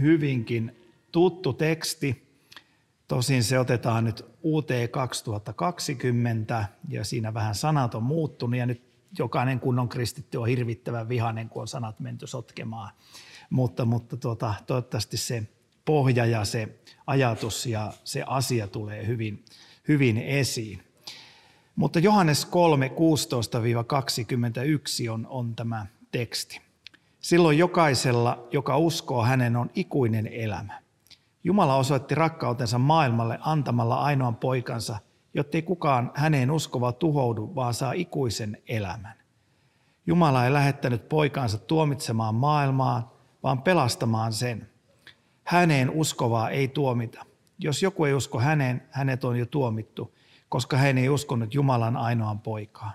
hyvinkin tuttu teksti. Tosin se otetaan nyt UT 2020 ja siinä vähän sanat on muuttunut ja nyt jokainen kunnon kristitty on hirvittävän vihainen, kun on sanat menty sotkemaan. Mutta, mutta tuota, toivottavasti se pohja ja se ajatus ja se asia tulee hyvin, hyvin esiin. Mutta Johannes 3, 16-21 on, on tämä teksti. Silloin jokaisella, joka uskoo hänen, on ikuinen elämä. Jumala osoitti rakkautensa maailmalle antamalla ainoan poikansa, jottei kukaan häneen uskova tuhoudu, vaan saa ikuisen elämän. Jumala ei lähettänyt poikansa tuomitsemaan maailmaa, vaan pelastamaan sen. Häneen uskovaa ei tuomita. Jos joku ei usko häneen, hänet on jo tuomittu, koska hän ei uskonut Jumalan ainoan poikaan.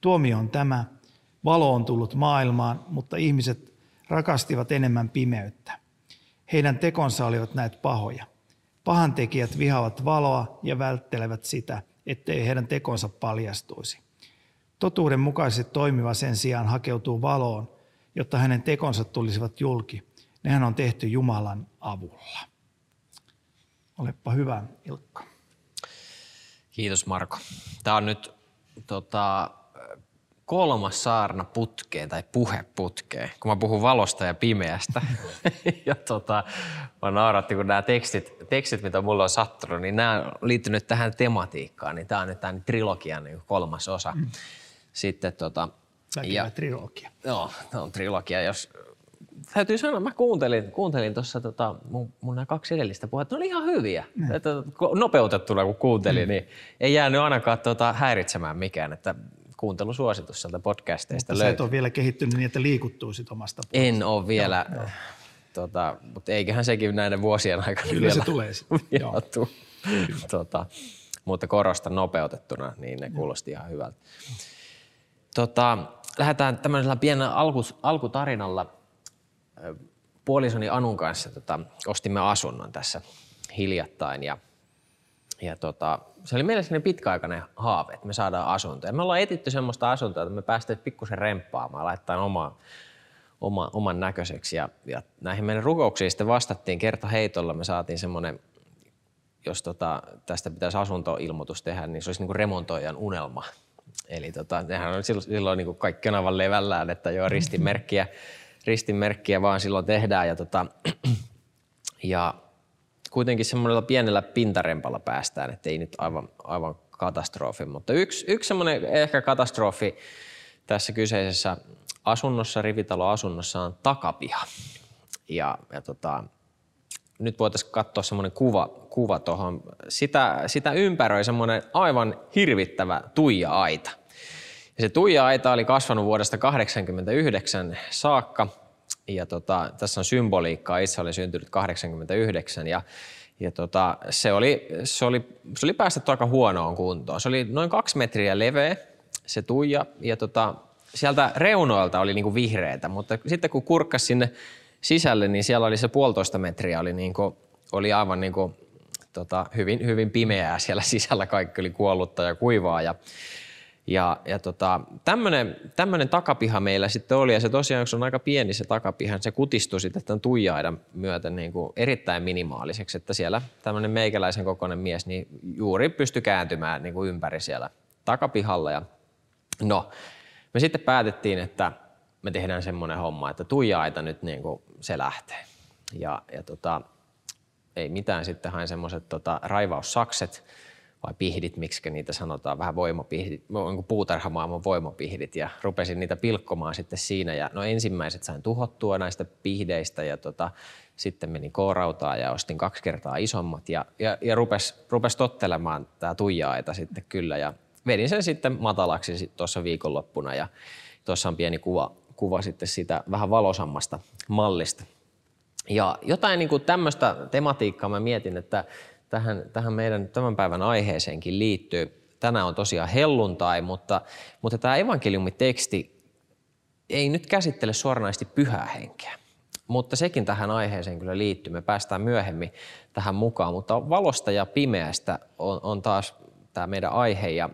Tuomio on tämä, Valo on tullut maailmaan, mutta ihmiset rakastivat enemmän pimeyttä. Heidän tekonsa olivat näitä pahoja. Pahantekijät vihaavat valoa ja välttelevät sitä, ettei heidän tekonsa paljastuisi. Totuuden mukaisesti toimiva sen sijaan hakeutuu valoon, jotta hänen tekonsa tulisivat julki. Nehän on tehty Jumalan avulla. Olepa hyvä, Ilkka. Kiitos Marko. Tämä on nyt tota, kolmas saarna putkeen tai puhe putkeen, kun mä puhun valosta ja pimeästä. ja tota, mä nauratti, kun nämä tekstit, tekstit, mitä mulla on sattunut, niin nämä on liittynyt tähän tematiikkaan. Niin tämä on nyt tämän trilogian niin kolmas osa. Mm. Sitten tota, ja, trilogia. Joo, tämä on trilogia. Jos, täytyy sanoa, mä kuuntelin, kuuntelin tuossa tota, mun, mun nämä kaksi edellistä puhetta, ne oli ihan hyviä. Mm. Että, nopeutettuna kun kuuntelin, mm. niin ei jäänyt ainakaan tota, häiritsemään mikään. Että kuuntelusuositus sieltä podcasteista Mutta löytyy. sä et ole vielä kehittynyt niin, että liikuttuisit omasta puolesta. En ole vielä, joo, joo. Tota, mutta eiköhän sekin näiden vuosien aikana Kyllä vielä, se tulee vielä tuu. tota, mutta korosta nopeutettuna, niin ne kuulosti ihan hyvältä. Tota, lähdetään tämmöisellä pienellä alku, alkutarinalla. Puolisoni Anun kanssa tota, ostimme asunnon tässä hiljattain ja, ja tota, se oli meille sellainen pitkäaikainen haave, että me saadaan asuntoja. Me ollaan etitty semmoista asuntoa, että me päästään pikkusen remppaamaan, laittaa oma, oma, oman näköiseksi. Ja, ja näihin meidän rukouksiin sitten vastattiin kerta heitolla. Me saatiin semmoinen, jos tota, tästä pitäisi asuntoilmoitus tehdä, niin se olisi niin remontoijan unelma. Eli tota, nehän on silloin, silloin niin kuin kaikki on aivan levällään, että joo, ristimerkkiä, ristimerkkiä vaan silloin tehdään. Ja, tota, ja kuitenkin semmoisella pienellä pintarempalla päästään, että ei nyt aivan, aivan katastrofi. Mutta yksi, yksi semmoinen ehkä katastrofi tässä kyseisessä asunnossa, rivitaloasunnossa on takapiha. Ja, ja tota, nyt voitaisiin katsoa semmoinen kuva, kuva tuohon. Sitä, sitä ympäröi semmoinen aivan hirvittävä tuija-aita. Ja se tuija-aita oli kasvanut vuodesta 1989 saakka – ja tota, tässä on symboliikkaa. Itse olin syntynyt 89 ja, ja tota, se, oli, se, oli, se oli päästetty aika huonoon kuntoon. Se oli noin kaksi metriä leveä se tuija ja tota, sieltä reunoilta oli niinku vihreitä, mutta sitten kun kurkkas sinne sisälle, niin siellä oli se puolitoista metriä, oli, niinku, oli aivan niinku, tota, hyvin, hyvin pimeää siellä sisällä, kaikki oli kuollutta ja kuivaa. Ja, ja, ja tota, tämmöinen takapiha meillä sitten oli, ja se tosiaan, se on aika pieni se takapiha, se kutistui sitten tämän tuijaidan myötä niin kuin erittäin minimaaliseksi, että siellä tämmöinen meikäläisen kokoinen mies niin juuri pystyi kääntymään niin kuin ympäri siellä takapihalla. Ja no, me sitten päätettiin, että me tehdään semmoinen homma, että tuijaita nyt niin kuin se lähtee. Ja, ja tota, ei mitään, sitten hain semmoiset tota, raivaussakset, vai pihdit, miksi niitä sanotaan, vähän voimapihdit, niin puutarhamaailman voimapihdit ja rupesin niitä pilkkomaan sitten siinä. Ja no ensimmäiset sain tuhottua näistä pihdeistä ja tota, sitten menin koorautaan ja ostin kaksi kertaa isommat ja, ja, ja rupes, rupes tottelemaan tämä tuijaaita sitten kyllä. Ja vedin sen sitten matalaksi tuossa viikonloppuna ja tuossa on pieni kuva, kuva sitten sitä vähän valosammasta mallista. Ja jotain niin kuin tämmöistä tematiikkaa mä mietin, että tähän, tähän meidän tämän päivän aiheeseenkin liittyy. Tänään on tosiaan helluntai, mutta, mutta tämä evankeliumiteksti ei nyt käsittele suoranaisesti pyhää henkeä. Mutta sekin tähän aiheeseen kyllä liittyy. Me päästään myöhemmin tähän mukaan. Mutta valosta ja pimeästä on, on taas tämä meidän aihe. Ja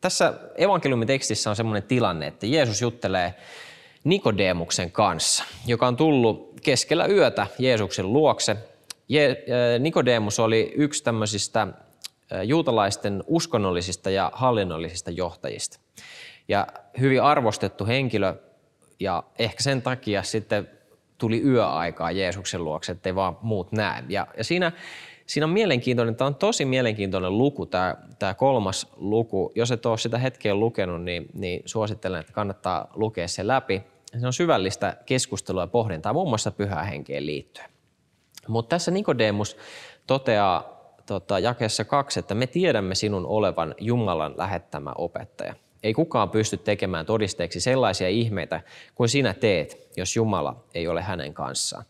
tässä evankeliumitekstissä on sellainen tilanne, että Jeesus juttelee Nikodemuksen kanssa, joka on tullut keskellä yötä Jeesuksen luokse. Nikodemus oli yksi tämmöisistä juutalaisten uskonnollisista ja hallinnollisista johtajista. Ja hyvin arvostettu henkilö ja ehkä sen takia sitten tuli yöaikaa Jeesuksen luokse, ettei vaan muut näe. Ja, ja siinä, siinä on mielenkiintoinen, tämä on tosi mielenkiintoinen luku, tämä, tämä kolmas luku. Jos et ole sitä hetkeä lukenut, niin, niin suosittelen, että kannattaa lukea se läpi. Se on syvällistä keskustelua ja pohdintaa muun muassa pyhää henkeen liittyen. Mutta tässä Nikodemus toteaa tota, jakeessa kaksi, että me tiedämme sinun olevan Jumalan lähettämä opettaja. Ei kukaan pysty tekemään todisteeksi sellaisia ihmeitä kuin sinä teet, jos Jumala ei ole hänen kanssaan.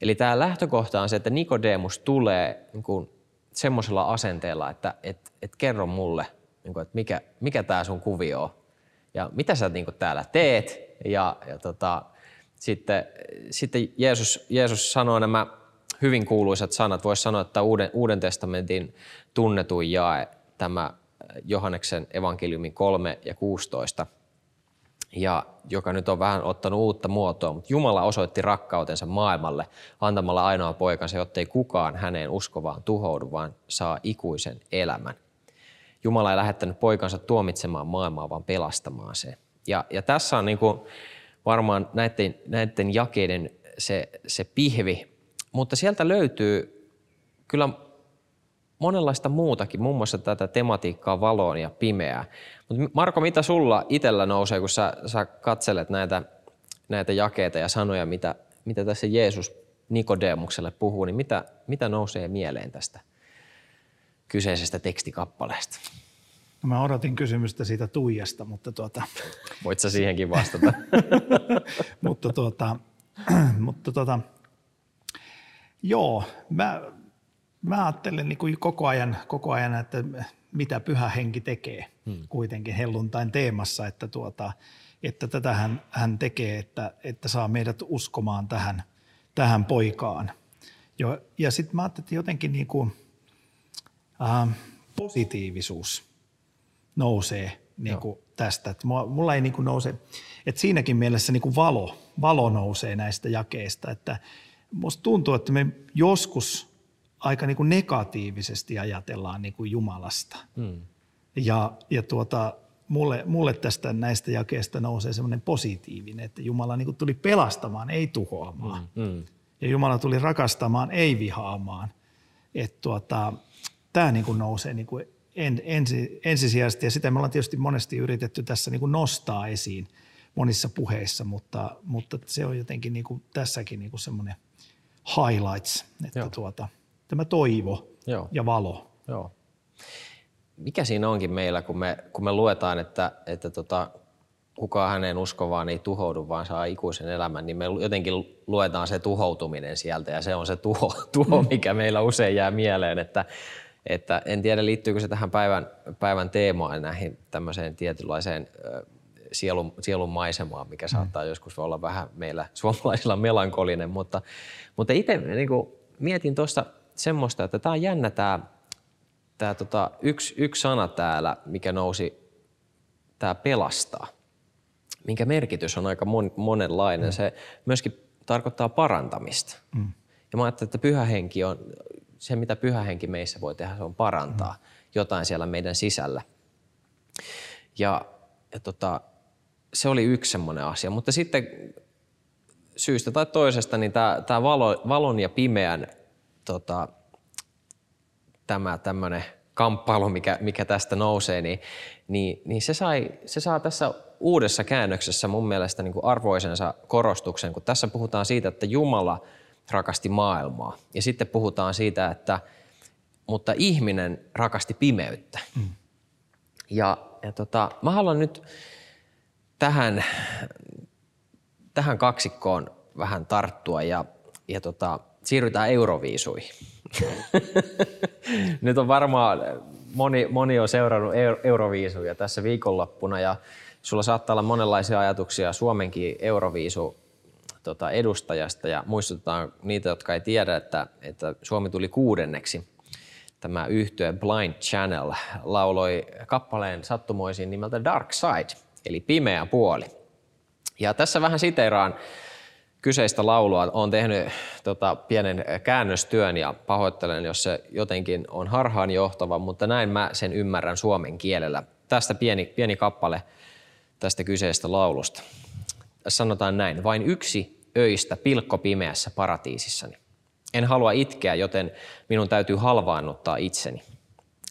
Eli tämä lähtökohta on se, että Nikodemus tulee niin semmoisella asenteella, että et, et kerro mulle, niin kuin, että mikä, mikä tämä sun kuvio on ja mitä sä niin kuin täällä teet. Ja, ja tota, sitten, sitten Jeesus, Jeesus sanoo nämä hyvin kuuluisat sanat. Voisi sanoa, että Uuden, Uuden testamentin tunnetuin jae, tämä Johanneksen evankeliumin 3 ja 16, ja joka nyt on vähän ottanut uutta muotoa, mutta Jumala osoitti rakkautensa maailmalle antamalla ainoa poikansa, jotta ei kukaan häneen uskovaan tuhoudu, vaan saa ikuisen elämän. Jumala ei lähettänyt poikansa tuomitsemaan maailmaa, vaan pelastamaan se. Ja, ja tässä on niin kuin varmaan näiden, näiden jakeiden se, se pihvi, mutta sieltä löytyy kyllä monenlaista muutakin, muun muassa tätä tematiikkaa valoon ja pimeää. Mutta Marko, mitä sulla itsellä nousee, kun sä, sä katselet näitä, näitä jakeita ja sanoja, mitä, mitä tässä Jeesus Nikodemukselle puhuu, niin mitä, mitä nousee mieleen tästä kyseisestä tekstikappaleesta? No mä odotin kysymystä siitä Tuijasta, mutta tuota... Voit sä siihenkin vastata. mutta tuota, mutta tuota, joo, mä, mä ajattelen niin kuin koko, ajan, koko ajan, että mitä pyhä henki tekee hmm. kuitenkin helluntain teemassa, että, tuota, että tätä hän, hän tekee, että, että saa meidät uskomaan tähän, tähän poikaan. Jo, ja sitten mä ajattelin, että jotenkin niin kuin, äh, positiivisuus nousee niin kuin tästä. Että mulla ei niin kuin nouse, että siinäkin mielessä niin kuin valo, valo nousee näistä jakeista. Että musta tuntuu, että me joskus aika niin kuin negatiivisesti ajatellaan niin kuin Jumalasta. Hmm. Ja, ja tuota, mulle, mulle tästä näistä jakeista nousee semmoinen positiivinen, että Jumala niin kuin tuli pelastamaan, ei tuhoamaan. Hmm. Hmm. Ja Jumala tuli rakastamaan, ei vihaamaan. Että tuota, tämä niin kuin nousee niin kuin en, ensi, ensisijaisesti, ja sitä me ollaan tietysti monesti yritetty tässä niin kuin nostaa esiin monissa puheissa, mutta, mutta se on jotenkin niin kuin tässäkin niin kuin semmoinen highlights, että Joo. tuota – tämä toivo Joo. ja valo. Joo. Mikä siinä onkin meillä, kun me, kun me luetaan, että, että tota, kukaan hänen uskovaan ei tuhoudu, vaan saa ikuisen elämän, niin me jotenkin luetaan se tuhoutuminen sieltä ja se on se tuho, tuho mm. mikä meillä usein jää mieleen, että, että en tiedä liittyykö se tähän päivän, päivän teemaan näihin tämmöiseen tietynlaiseen sielun, sielun maisemaan, mikä mm. saattaa joskus olla vähän meillä suomalaisilla melankolinen, mutta, mutta itse niin mietin tuossa semmoista, että tämä on jännä tämä, tämä tota, yksi, yksi sana täällä, mikä nousi, tämä pelastaa, minkä merkitys on aika mon, monenlainen. Mm. Se myöskin tarkoittaa parantamista. Mm. Ja mä ajattelin, että pyhä henki on, se mitä pyhä henki meissä voi tehdä, se on parantaa mm. jotain siellä meidän sisällä. Ja, ja tota, se oli yksi semmoinen asia. Mutta sitten syystä tai toisesta niin tämä, tämä valo, valon ja pimeän tota, tämä tämmöinen kamppailu, mikä, mikä tästä nousee, niin, niin, niin se, sai, se saa tässä uudessa käännöksessä mun mielestä niin kuin arvoisensa korostuksen, kun tässä puhutaan siitä, että Jumala rakasti maailmaa. Ja sitten puhutaan siitä, että mutta ihminen rakasti pimeyttä. Mm. Ja, ja tota, mä haluan nyt tähän, tähän kaksikkoon vähän tarttua ja ja tota, siirrytään Euroviisuihin. Nyt on varmaan moni, moni on seurannut Euroviisuja tässä viikonloppuna ja sulla saattaa olla monenlaisia ajatuksia Suomenkin Euroviisu tota, edustajasta ja muistutetaan niitä, jotka ei tiedä, että, että Suomi tuli kuudenneksi. Tämä yhtye Blind Channel lauloi kappaleen sattumoisin nimeltä Dark Side, eli pimeä puoli. Ja tässä vähän siteeraan kyseistä laulua. Olen tehnyt tota, pienen käännöstyön ja pahoittelen, jos se jotenkin on harhaanjohtava, mutta näin mä sen ymmärrän suomen kielellä. Tästä pieni, pieni kappale tästä kyseisestä laulusta. Tässä sanotaan näin. Vain yksi öistä pilkko pimeässä paratiisissani. En halua itkeä, joten minun täytyy halvaannuttaa itseni.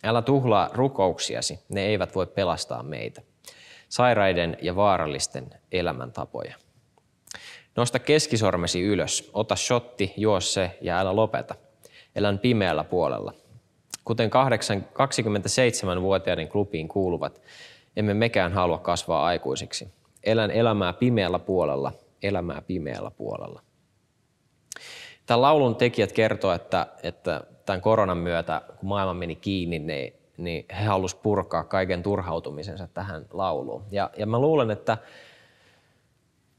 Älä tuhlaa rukouksiasi, ne eivät voi pelastaa meitä. Sairaiden ja vaarallisten elämäntapoja. Nosta keskisormesi ylös, ota shotti, juo se ja älä lopeta. Elän pimeällä puolella. Kuten 27-vuotiaiden klubiin kuuluvat, emme mekään halua kasvaa aikuisiksi. Elän elämää pimeällä puolella, elämää pimeällä puolella. Tämän laulun tekijät kertovat, että, että tämän koronan myötä, kun maailma meni kiinni, niin, niin he halusivat purkaa kaiken turhautumisensa tähän lauluun. Ja, ja mä luulen, että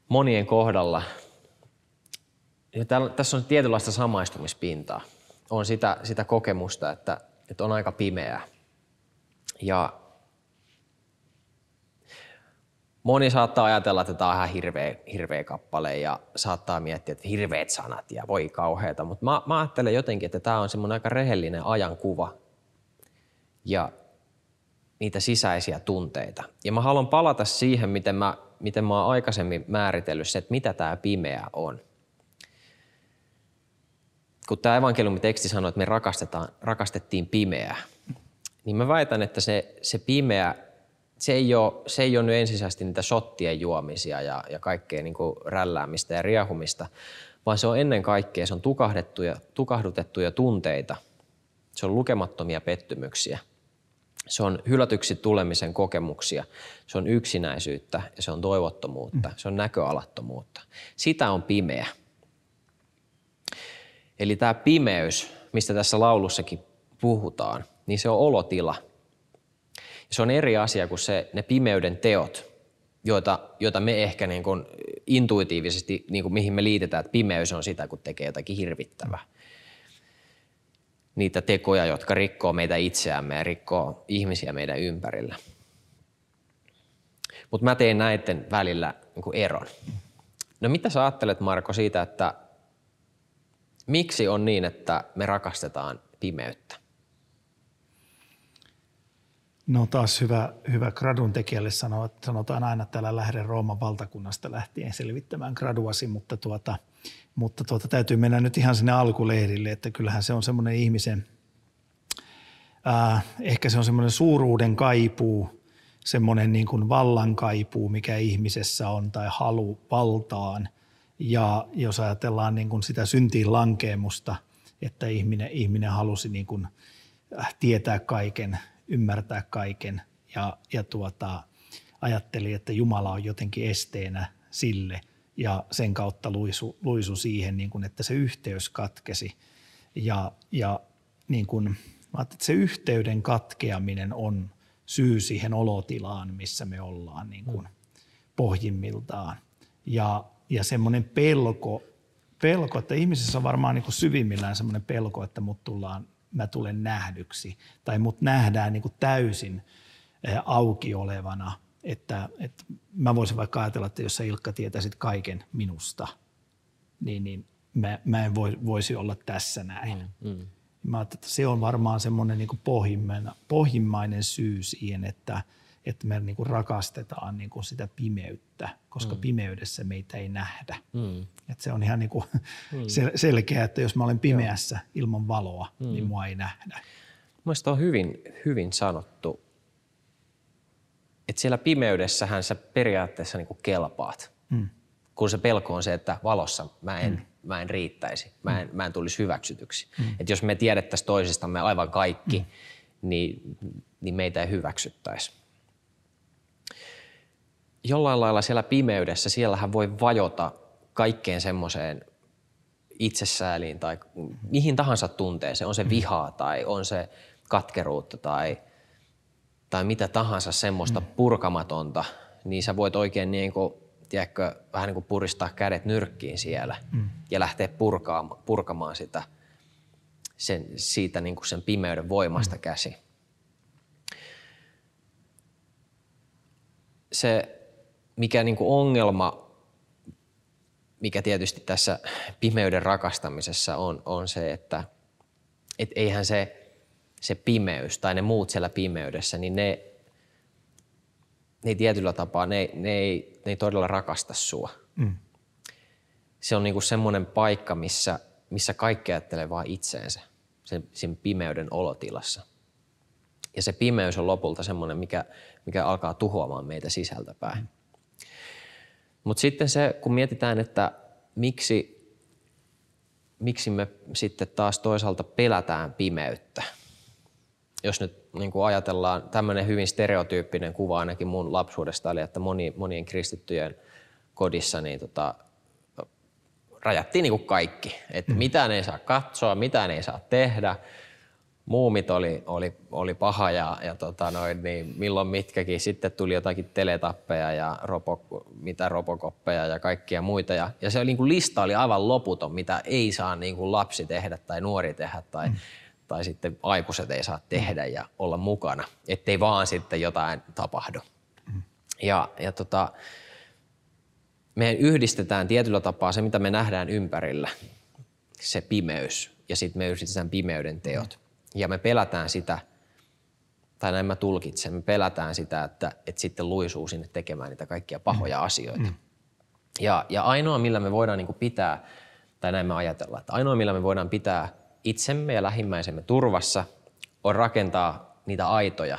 monien kohdalla, ja täällä, tässä on tietynlaista samaistumispintaa. On sitä, sitä kokemusta, että, että on aika pimeää. Ja moni saattaa ajatella, että tämä on ihan hirveä, hirveä kappale ja saattaa miettiä, että hirveät sanat ja voi kauheita. Mutta mä, mä ajattelen jotenkin, että tämä on semmoinen aika rehellinen ajankuva ja niitä sisäisiä tunteita. Ja mä haluan palata siihen, miten mä miten mä oon aikaisemmin määritellyt se, että mitä tämä pimeä on. Kun tämä evankeliumiteksti sanoo, että me rakastetaan, rakastettiin pimeää, niin mä väitän, että se, se pimeä, se ei, ole, se ei ole nyt ensisijaisesti niitä sottien juomisia ja, ja kaikkea niin rälläämistä ja riehumista, vaan se on ennen kaikkea, se on tukahdettuja, tukahdutettuja tunteita, se on lukemattomia pettymyksiä – se on hylätyksi tulemisen kokemuksia, se on yksinäisyyttä ja se on toivottomuutta, mm. se on näköalattomuutta. Sitä on pimeä. Eli tämä pimeys, mistä tässä laulussakin puhutaan, niin se on olotila. Se on eri asia kuin se, ne pimeyden teot, joita, joita me ehkä niin kuin intuitiivisesti, niin kuin mihin me liitetään, että pimeys on sitä, kun tekee jotakin hirvittävää niitä tekoja, jotka rikkoo meitä itseämme ja rikkoo ihmisiä meidän ympärillä. Mutta mä tein näiden välillä niin eron. No mitä sä ajattelet Marko siitä, että miksi on niin, että me rakastetaan pimeyttä? No taas hyvä, hyvä gradun tekijälle sanoa, että sanotaan aina, että älä lähde Rooman valtakunnasta lähtien selvittämään graduasi, mutta tuota – mutta tuota, täytyy mennä nyt ihan sinne alkuleirille, että kyllähän se on semmoinen ihmisen, ää, ehkä se on semmoinen suuruuden kaipuu, semmoinen niin kuin vallan kaipuu, mikä ihmisessä on tai halu valtaan. Ja jos ajatellaan niin kuin sitä syntiin lankeemusta, että ihminen, ihminen halusi niin kuin äh, tietää kaiken, ymmärtää kaiken ja, ja tuota, ajatteli, että Jumala on jotenkin esteenä sille – ja sen kautta luisu, luisu siihen, niin kuin, että se yhteys katkesi. Ja, ja niin kuin, että se yhteyden katkeaminen on syy siihen olotilaan, missä me ollaan niin kuin pohjimmiltaan. Ja, ja semmoinen pelko, pelko, että ihmisessä on varmaan niin kuin syvimmillään semmoinen pelko, että mut tullaan, mä tulen nähdyksi tai mut nähdään niin kuin täysin auki olevana – että, että mä voisin vaikka ajatella, että jos sä Ilkka tietäisit kaiken minusta, niin, niin mä, mä en voi, voisi olla tässä näin. Mm, mm. Mä että se on varmaan semmoinen niin pohjimmainen, pohjimmainen syy siihen, että, että me niin kuin rakastetaan niin kuin sitä pimeyttä, koska mm. pimeydessä meitä ei nähdä. Mm. Että se on ihan niin kuin mm. selkeä, että jos mä olen pimeässä Joo. ilman valoa, niin mm. niin mua ei nähdä. Mielestäni on hyvin, hyvin sanottu että siellä pimeydessähän sä periaatteessa niin kuin kelpaat. Mm. Kun se pelko on se, että valossa mä en, mm. mä en riittäisi, mä en, mm. mä en tulisi hyväksytyksi. Mm. Että jos me tiedettäisiin toisistamme aivan kaikki, mm. niin, niin meitä ei hyväksyttäisi. Jollain lailla siellä pimeydessä, siellähän voi vajota kaikkeen semmoiseen itsesääliin tai mihin tahansa tunteeseen, on se vihaa tai on se katkeruutta tai, tai mitä tahansa semmoista mm. purkamatonta, niin sä voit oikein niin kuin, tiedätkö, vähän niin kuin puristaa kädet nyrkkiin siellä mm. ja lähteä purkaamaan, purkamaan sitä sen, siitä niin kuin sen pimeyden voimasta mm. käsi. Se, mikä niin kuin ongelma, mikä tietysti tässä pimeyden rakastamisessa on, on se, että et eihän se, se pimeys tai ne muut siellä pimeydessä, niin ne, ne ei tietyllä tapaa, ne, ne, ei, ne ei todella rakasta sua. Mm. Se on niinku semmoinen paikka, missä, missä kaikki ajattelee vain itseensä sen, sen pimeyden olotilassa. Ja se pimeys on lopulta semmoinen, mikä, mikä alkaa tuhoamaan meitä sisältäpäin. Mm. Mutta sitten se, kun mietitään, että miksi, miksi me sitten taas toisaalta pelätään pimeyttä. Jos nyt niin kuin ajatellaan, tämmöinen hyvin stereotyyppinen kuva ainakin mun lapsuudesta oli, että moni, monien kristittyjen kodissa niin tota, rajattiin niin kuin kaikki. Että mm. mitään ei saa katsoa, mitään ei saa tehdä – muumit oli, oli, oli paha ja, ja tota noin, niin milloin mitkäkin. Sitten tuli jotakin teletappeja ja robo, mitä robokoppeja ja kaikkia muita. Ja, ja se niin kuin lista oli aivan loputon, mitä ei saa niin kuin lapsi tehdä tai nuori tehdä tai, mm. Tai sitten aikuiset ei saa tehdä ja olla mukana, ettei vaan sitten jotain tapahdu. Mm. Ja, ja tota, me yhdistetään tietyllä tapaa se, mitä me nähdään ympärillä, se pimeys, ja sitten me yhdistetään pimeyden teot. Ja me pelätään sitä, tai näin mä tulkitsen, me pelätään sitä, että, että sitten luisuu sinne tekemään niitä kaikkia pahoja mm. asioita. Mm. Ja, ja ainoa, millä me voidaan niin pitää, tai näin me ajatellaan, että ainoa, millä me voidaan pitää itsemme ja lähimmäisemme turvassa, on rakentaa niitä aitoja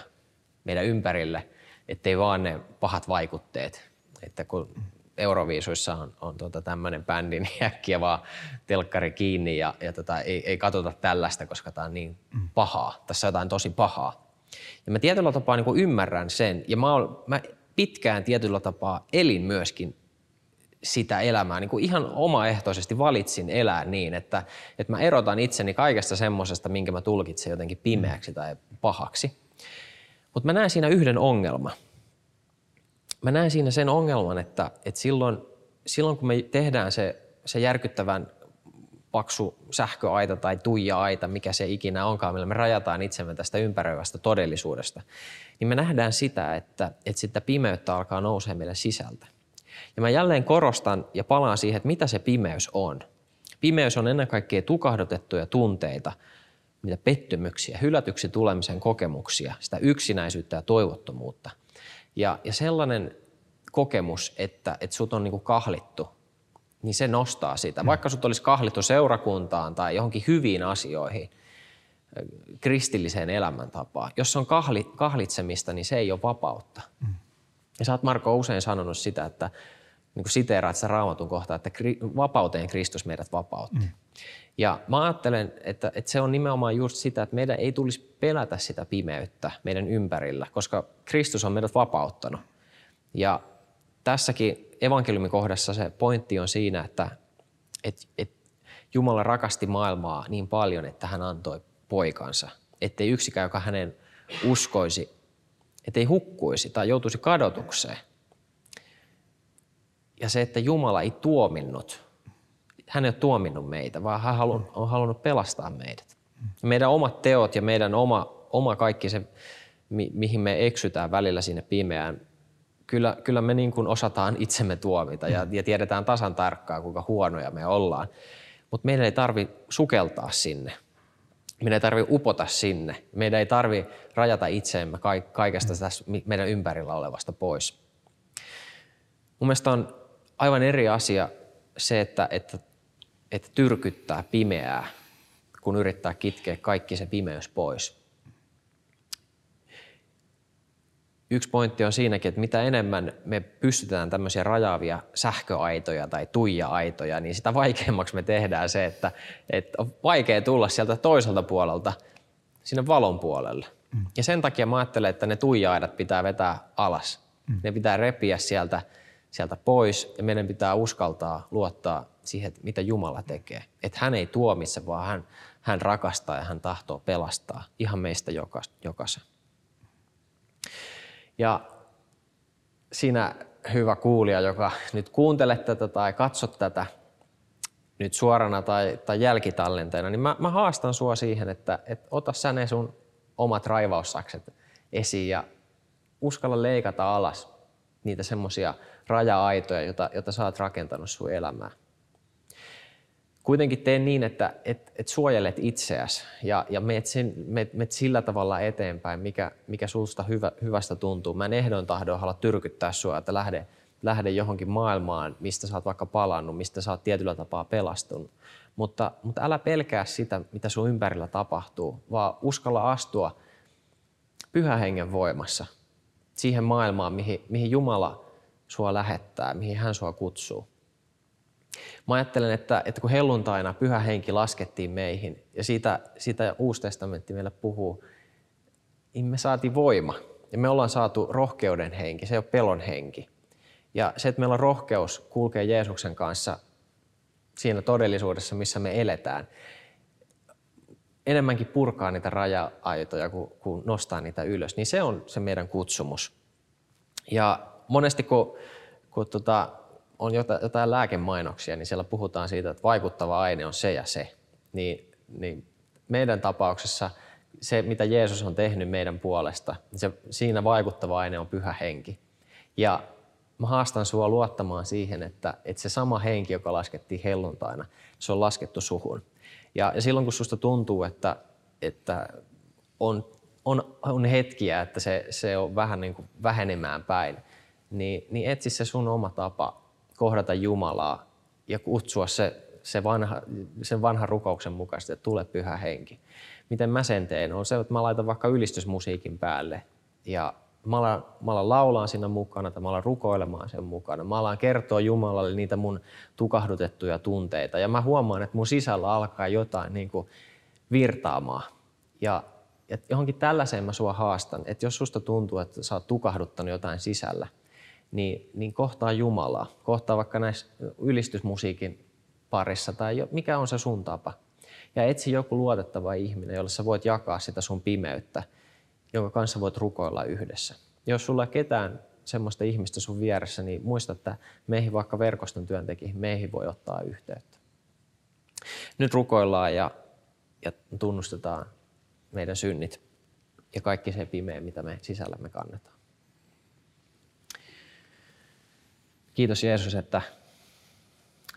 meidän ympärille, ettei vaan ne pahat vaikutteet, että kun Euroviisuissa on, on tota tämmöinen bändi, niin äkkiä vaan telkkari kiinni ja, ja tota, ei, ei katsota tällaista, koska tämä on niin mm. pahaa. Tässä on jotain tosi pahaa. Ja mä tietyllä tapaa niin ymmärrän sen ja mä, oon, mä pitkään tietyllä tapaa elin myöskin sitä elämää. Niin kuin ihan omaehtoisesti valitsin elää niin, että, että mä erotan itseni kaikesta semmoisesta, minkä mä tulkitsen jotenkin pimeäksi tai pahaksi. Mutta mä näen siinä yhden ongelman – mä näen siinä sen ongelman, että, että silloin, silloin kun me tehdään se, se järkyttävän paksu sähköaita tai tuija-aita, mikä se ikinä onkaan, millä me rajataan itsemme tästä ympäröivästä todellisuudesta, niin me nähdään sitä, että, että sitä pimeyttä alkaa nousee meille sisältä. Ja mä jälleen korostan ja palaan siihen, että mitä se pimeys on. Pimeys on ennen kaikkea tukahdotettuja tunteita, mitä pettymyksiä, hylätyksi tulemisen kokemuksia, sitä yksinäisyyttä ja toivottomuutta – ja, ja sellainen kokemus, että, että sut on niin kuin kahlittu, niin se nostaa sitä. Mm. Vaikka sut olisi kahlittu seurakuntaan tai johonkin hyviin asioihin, kristilliseen elämäntapaan. Jos on kahli, kahlitsemista, niin se ei ole vapautta. Mm. Ja sä oot Marko usein sanonut sitä, että niin kuin siteeraat sitä raamatun kohtaa, että vapauteen Kristus meidät vapautti. Mm. Ja mä ajattelen, että, että se on nimenomaan just sitä, että meidän ei tulisi pelätä sitä pimeyttä meidän ympärillä, koska Kristus on meidät vapauttanut. Ja tässäkin evankeliumikohdassa se pointti on siinä, että, että, että Jumala rakasti maailmaa niin paljon, että hän antoi poikansa, ettei yksikään, joka hänen uskoisi, ettei hukkuisi tai joutuisi kadotukseen. Ja se, että Jumala ei tuominnut hän ei ole tuominnut meitä, vaan hän on halunnut pelastaa meidät. Meidän omat teot ja meidän oma, oma kaikki se, mi, mihin me eksytään välillä sinne pimeään, kyllä, kyllä me niin kuin osataan itsemme tuomita ja, ja tiedetään tasan tarkkaan, kuinka huonoja me ollaan. Mutta meidän ei tarvi sukeltaa sinne. Meidän ei tarvi upota sinne. Meidän ei tarvi rajata itseemme kaikesta tässä meidän ympärillä olevasta pois. Mun mielestä on aivan eri asia se, että, että että tyrkyttää pimeää, kun yrittää kitkeä kaikki se pimeys pois. Yksi pointti on siinäkin, että mitä enemmän me pystytään tämmöisiä rajaavia sähköaitoja tai tuija-aitoja, niin sitä vaikeammaksi me tehdään se, että, että on vaikea tulla sieltä toiselta puolelta sinne valon puolelle. Mm. Ja sen takia mä ajattelen, että ne tuija-aidat pitää vetää alas. Mm. Ne pitää repiä sieltä, sieltä pois ja meidän pitää uskaltaa luottaa siihen, että mitä Jumala tekee. Että hän ei tuomitse, vaan hän, hän rakastaa ja hän tahtoo pelastaa ihan meistä jokaisen. Ja sinä hyvä kuulija, joka nyt kuuntelet tätä tai katsot tätä nyt suorana tai, tai jälkitallenteena, niin mä, mä haastan sua siihen, että, että ota sä ne sun omat raivaussakset esiin ja uskalla leikata alas niitä semmoisia raja-aitoja, joita, joita sä oot rakentanut sun elämään. Kuitenkin tee niin, että et, et suojelet itseäsi ja, ja meet, sen, meet, meet sillä tavalla eteenpäin, mikä, mikä susta hyvä, hyvästä tuntuu. Mä en ehdon tahdon halua tyrkyttää sua, että lähde, lähde johonkin maailmaan, mistä sä oot vaikka palannut, mistä sä oot tietyllä tapaa pelastunut. Mutta, mutta älä pelkää sitä, mitä sun ympärillä tapahtuu, vaan uskalla astua pyhän hengen voimassa siihen maailmaan, mihin, mihin Jumala sua lähettää, mihin hän sua kutsuu. Mä ajattelen, että, että kun helluntaina pyhä henki laskettiin meihin ja siitä, siitä Uusi testamentti meille puhuu, niin me saatiin voima ja me ollaan saatu rohkeuden henki, se ei ole pelon henki. Ja se, että meillä on rohkeus kulkea Jeesuksen kanssa siinä todellisuudessa, missä me eletään, enemmänkin purkaa niitä raja-aitoja kuin, kuin nostaa niitä ylös, niin se on se meidän kutsumus. Ja monesti kun, kun tota, on jotain lääkemainoksia, niin siellä puhutaan siitä, että vaikuttava aine on se ja se. Niin, niin meidän tapauksessa se, mitä Jeesus on tehnyt meidän puolesta, niin se, siinä vaikuttava aine on pyhä henki. Ja mä haastan sua luottamaan siihen, että, että se sama henki, joka laskettiin helluntaina, se on laskettu suhun. Ja, ja silloin kun susta tuntuu, että, että on, on, on hetkiä, että se, se on vähän niin kuin vähenemään päin, niin, niin etsi se sun oma tapa kohdata Jumalaa ja kutsua se, se vanha, sen vanhan rukouksen mukaisesti, että tule pyhä henki. Miten mä sen teen? On se, että mä laitan vaikka ylistysmusiikin päälle ja mä alan, mä alan laulaan siinä mukana tai mä alan rukoilemaan sen mukana. Mä alan kertoa Jumalalle niitä mun tukahdutettuja tunteita ja mä huomaan, että mun sisällä alkaa jotain niin kuin virtaamaan. Ja, ja johonkin tällaiseen mä sua haastan, että jos susta tuntuu, että sä oot tukahduttanut jotain sisällä – niin, niin kohtaa Jumalaa. Kohtaa vaikka näissä ylistysmusiikin parissa tai jo, mikä on se sun tapa. Ja etsi joku luotettava ihminen, jolle sä voit jakaa sitä sun pimeyttä, jonka kanssa voit rukoilla yhdessä. Jos sulla ketään semmoista ihmistä sun vieressä, niin muista, että meihin vaikka verkoston työntekijöihin, meihin voi ottaa yhteyttä. Nyt rukoillaan ja, ja tunnustetaan meidän synnit ja kaikki se pimeä, mitä me sisällämme kannetaan. Kiitos Jeesus, että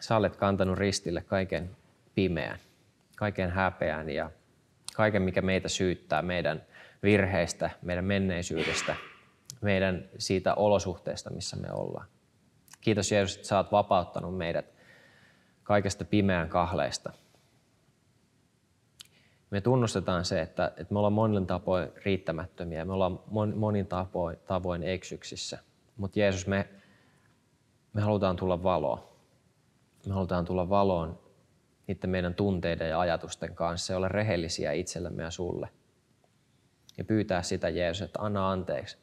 sä olet kantanut ristille kaiken pimeän, kaiken häpeän ja kaiken, mikä meitä syyttää meidän virheistä, meidän menneisyydestä, meidän siitä olosuhteesta, missä me ollaan. Kiitos Jeesus, että sä oot vapauttanut meidät kaikesta pimeän kahleista. Me tunnustetaan se, että, että me ollaan monin tapoin riittämättömiä, me ollaan monin tapoin, tavoin eksyksissä. Mutta Jeesus, me me halutaan tulla valoon. Me halutaan tulla valoon niiden meidän tunteiden ja ajatusten kanssa ja olla rehellisiä itsellemme ja sulle. Ja pyytää sitä Jeesus, että anna anteeksi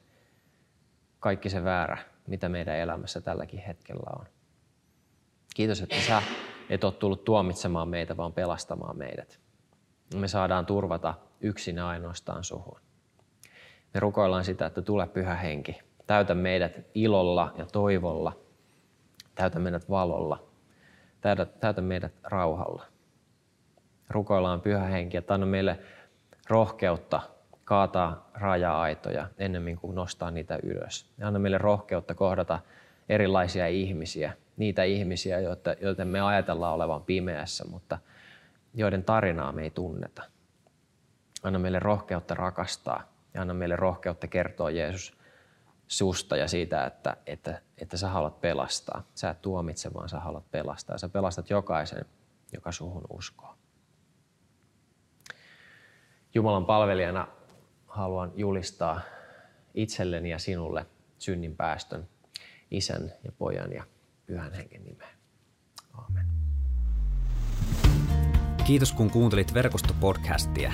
kaikki se väärä, mitä meidän elämässä tälläkin hetkellä on. Kiitos, että sä et ole tullut tuomitsemaan meitä, vaan pelastamaan meidät. Me saadaan turvata yksin ainoastaan suhun. Me rukoillaan sitä, että tule pyhä henki. Täytä meidät ilolla ja toivolla – Täytä meidät valolla. Täytä, täytä meidät rauhalla. Rukoillaan pyhä henki, että anna meille rohkeutta kaataa raja-aitoja ennemmin kuin nostaa niitä ylös. Ja anna meille rohkeutta kohdata erilaisia ihmisiä, niitä ihmisiä, joita me ajatellaan olevan pimeässä, mutta joiden tarinaa me ei tunneta. Anna meille rohkeutta rakastaa ja anna meille rohkeutta kertoa Jeesus susta ja siitä, että, että, että sä haluat pelastaa. Sä et tuomitse, vaan sä haluat pelastaa. Sä pelastat jokaisen, joka suhun uskoo. Jumalan palvelijana haluan julistaa itselleni ja sinulle synnin päästön isän ja pojan ja pyhän hengen nimeen. Amen. Kiitos kun kuuntelit verkostopodcastia.